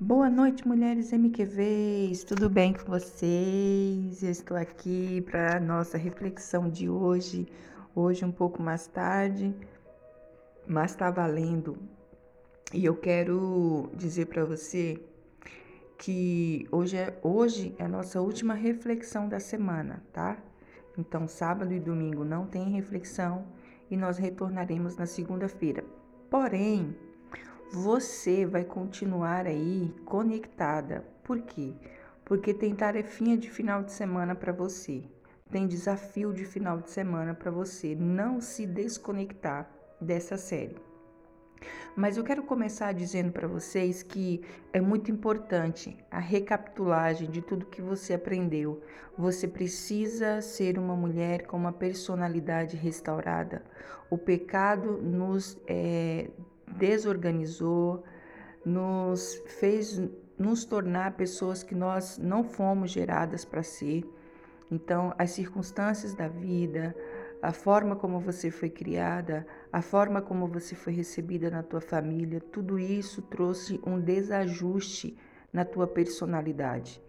Boa noite, mulheres MQVs. Tudo bem com vocês? Eu estou aqui para a nossa reflexão de hoje. Hoje um pouco mais tarde, mas está valendo. E eu quero dizer para você que hoje é, hoje é a nossa última reflexão da semana, tá? Então, sábado e domingo não tem reflexão e nós retornaremos na segunda-feira. Porém, você vai continuar aí conectada. Por quê? Porque tem tarefinha de final de semana para você. Tem desafio de final de semana para você não se desconectar dessa série. Mas eu quero começar dizendo para vocês que é muito importante a recapitulagem de tudo que você aprendeu. Você precisa ser uma mulher com uma personalidade restaurada. O pecado nos é, desorganizou, nos fez nos tornar pessoas que nós não fomos geradas para ser. Então, as circunstâncias da vida, a forma como você foi criada, a forma como você foi recebida na tua família, tudo isso trouxe um desajuste na tua personalidade.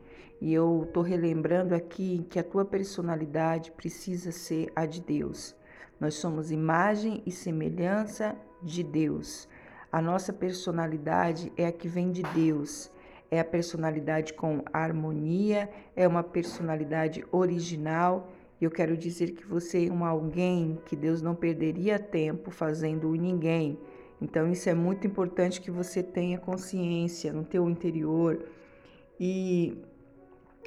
E eu estou relembrando aqui que a tua personalidade precisa ser a de Deus. Nós somos imagem e semelhança de Deus. A nossa personalidade é a que vem de Deus. É a personalidade com harmonia, é uma personalidade original. Eu quero dizer que você é um alguém que Deus não perderia tempo fazendo ninguém. Então isso é muito importante que você tenha consciência no teu interior. E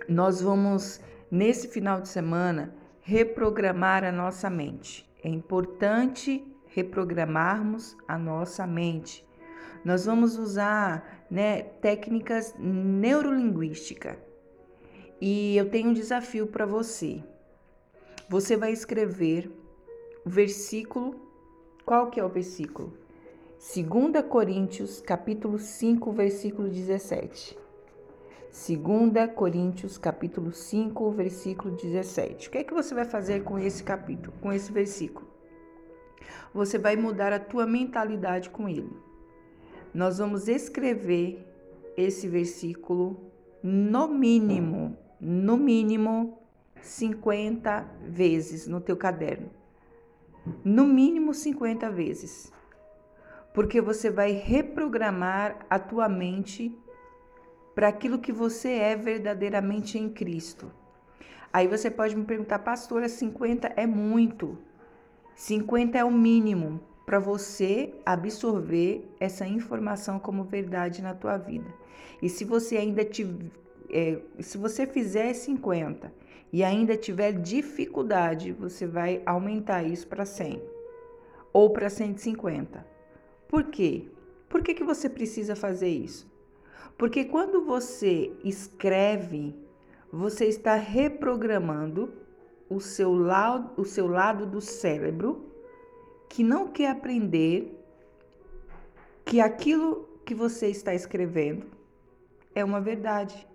nós vamos nesse final de semana reprogramar a nossa mente. É importante reprogramarmos a nossa mente. Nós vamos usar né, técnicas neurolinguísticas. E eu tenho um desafio para você. Você vai escrever o versículo. Qual que é o versículo? 2 Coríntios, capítulo 5, versículo 17. 2 Coríntios, capítulo 5, versículo 17. O que é que você vai fazer com esse capítulo, com esse versículo? Você vai mudar a tua mentalidade com ele. Nós vamos escrever esse versículo no mínimo, no mínimo 50 vezes no teu caderno. No mínimo 50 vezes. Porque você vai reprogramar a tua mente para aquilo que você é verdadeiramente em Cristo. Aí você pode me perguntar, pastora, 50 é muito. 50 é o mínimo para você absorver essa informação como verdade na tua vida. E se você ainda tiver, é, se você fizer 50 e ainda tiver dificuldade, você vai aumentar isso para 100 ou para 150. Por quê? Por que, que você precisa fazer isso? Porque quando você escreve, você está reprogramando o seu, lado, o seu lado do cérebro que não quer aprender que aquilo que você está escrevendo é uma verdade.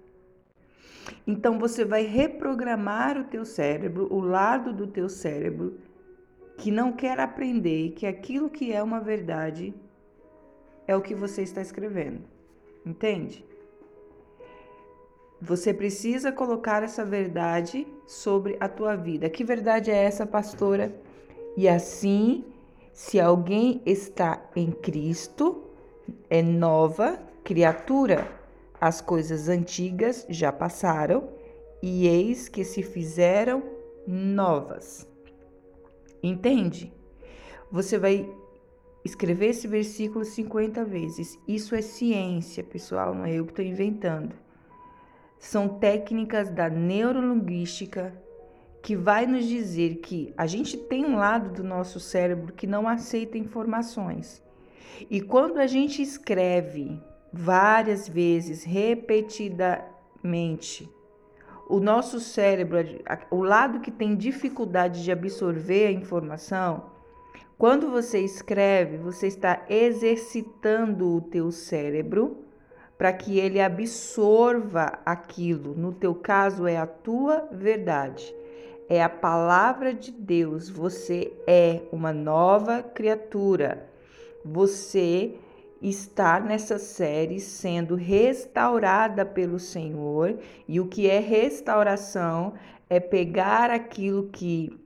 Então você vai reprogramar o teu cérebro, o lado do teu cérebro que não quer aprender que aquilo que é uma verdade é o que você está escrevendo. Entende? Você precisa colocar essa verdade sobre a tua vida. Que verdade é essa, pastora? E assim, se alguém está em Cristo, é nova criatura. As coisas antigas já passaram e eis que se fizeram novas. Entende? Você vai escrever esse versículo 50 vezes. Isso é ciência, pessoal, não é eu que estou inventando são técnicas da neurolinguística que vai nos dizer que a gente tem um lado do nosso cérebro que não aceita informações. E quando a gente escreve várias vezes, repetidamente, o nosso cérebro, o lado que tem dificuldade de absorver a informação, quando você escreve, você está exercitando o teu cérebro para que ele absorva aquilo. No teu caso, é a tua verdade, é a palavra de Deus. Você é uma nova criatura. Você estar nessa série sendo restaurada pelo Senhor. E o que é restauração é pegar aquilo que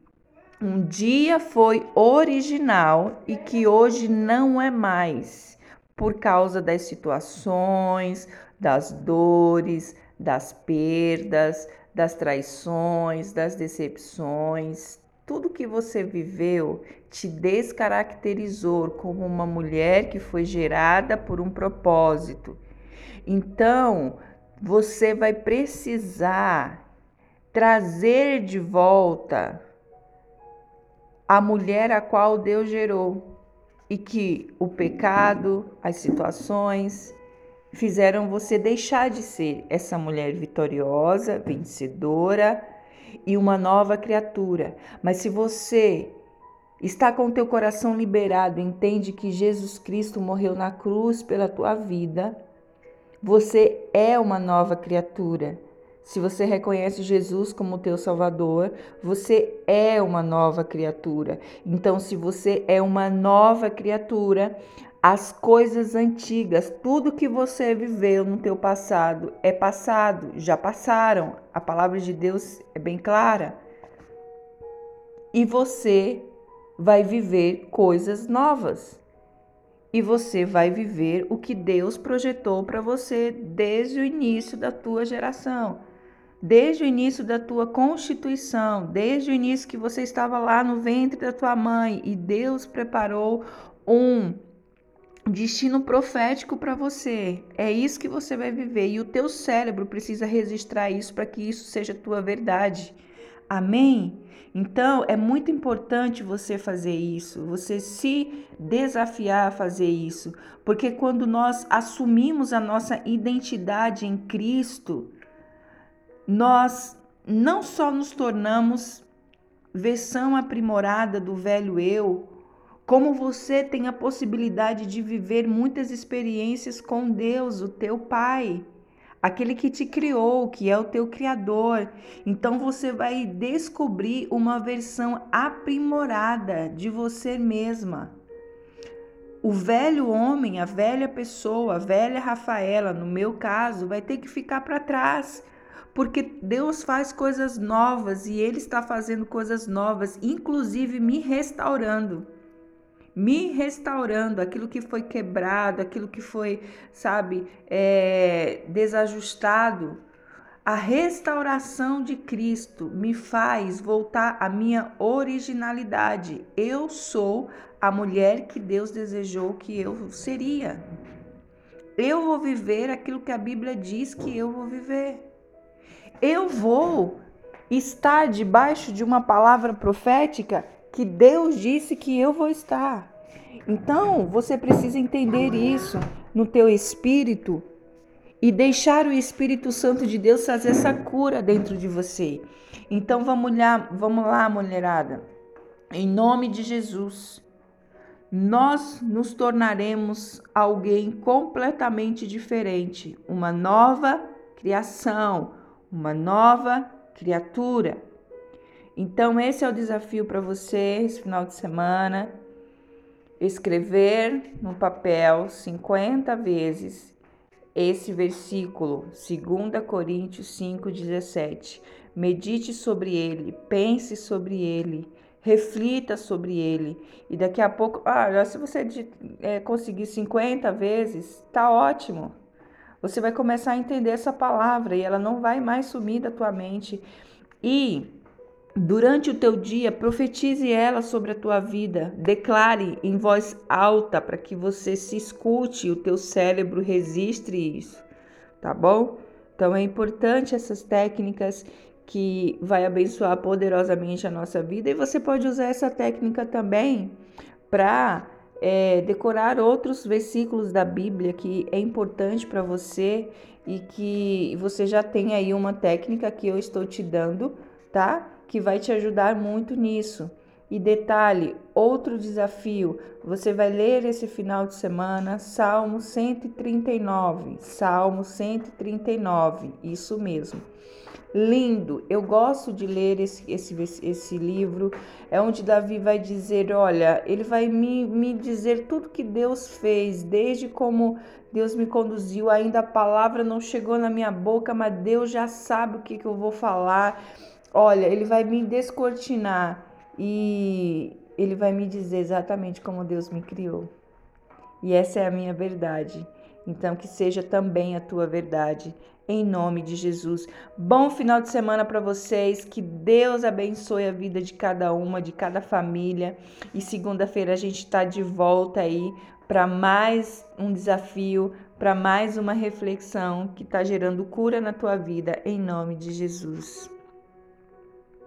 um dia foi original e que hoje não é mais, por causa das situações, das dores, das perdas, das traições, das decepções. Tudo que você viveu te descaracterizou como uma mulher que foi gerada por um propósito. Então, você vai precisar trazer de volta a mulher a qual Deus gerou e que o pecado, as situações fizeram você deixar de ser essa mulher vitoriosa, vencedora e uma nova criatura. Mas se você está com o teu coração liberado, entende que Jesus Cristo morreu na cruz pela tua vida, você é uma nova criatura. Se você reconhece Jesus como teu Salvador, você é uma nova criatura. Então, se você é uma nova criatura, as coisas antigas, tudo que você viveu no teu passado é passado, já passaram. A palavra de Deus é bem clara. E você vai viver coisas novas. E você vai viver o que Deus projetou para você desde o início da tua geração desde o início da tua constituição, desde o início que você estava lá no ventre da tua mãe e Deus preparou um destino profético para você. É isso que você vai viver e o teu cérebro precisa registrar isso para que isso seja tua verdade. Amém? Então, é muito importante você fazer isso, você se desafiar a fazer isso, porque quando nós assumimos a nossa identidade em Cristo, nós não só nos tornamos versão aprimorada do velho eu, como você tem a possibilidade de viver muitas experiências com Deus, o teu Pai, aquele que te criou, que é o teu Criador. Então você vai descobrir uma versão aprimorada de você mesma. O velho homem, a velha pessoa, a velha Rafaela, no meu caso, vai ter que ficar para trás porque Deus faz coisas novas e Ele está fazendo coisas novas, inclusive me restaurando. Me restaurando aquilo que foi quebrado, aquilo que foi, sabe, é, desajustado. A restauração de Cristo me faz voltar à minha originalidade. Eu sou a mulher que Deus desejou que eu seria. Eu vou viver aquilo que a Bíblia diz que eu vou viver eu vou estar debaixo de uma palavra profética que Deus disse que eu vou estar. Então, você precisa entender isso no teu espírito e deixar o Espírito Santo de Deus fazer essa cura dentro de você. Então, vamos lá, vamos lá, mulherada. Em nome de Jesus, nós nos tornaremos alguém completamente diferente, uma nova criação, uma nova criatura. Então, esse é o desafio para você esse final de semana. Escrever no papel 50 vezes esse versículo, 2 Coríntios 5,17. Medite sobre ele, pense sobre ele, reflita sobre ele. E daqui a pouco, ah, se você é, conseguir 50 vezes, tá ótimo você vai começar a entender essa palavra e ela não vai mais sumir da tua mente. E durante o teu dia, profetize ela sobre a tua vida. Declare em voz alta para que você se escute, o teu cérebro registre isso, tá bom? Então é importante essas técnicas que vai abençoar poderosamente a nossa vida e você pode usar essa técnica também para é, decorar outros versículos da Bíblia que é importante para você e que você já tem aí uma técnica que eu estou te dando, tá? Que vai te ajudar muito nisso. E detalhe, outro desafio, você vai ler esse final de semana Salmo 139, Salmo 139, isso mesmo. Lindo. Eu gosto de ler esse, esse, esse livro. É onde Davi vai dizer: olha, ele vai me, me dizer tudo que Deus fez, desde como Deus me conduziu. Ainda a palavra não chegou na minha boca, mas Deus já sabe o que, que eu vou falar. Olha, ele vai me descortinar e ele vai me dizer exatamente como Deus me criou. E essa é a minha verdade. Então, que seja também a tua verdade, em nome de Jesus. Bom final de semana para vocês, que Deus abençoe a vida de cada uma, de cada família. E segunda-feira a gente está de volta aí para mais um desafio, para mais uma reflexão que está gerando cura na tua vida, em nome de Jesus.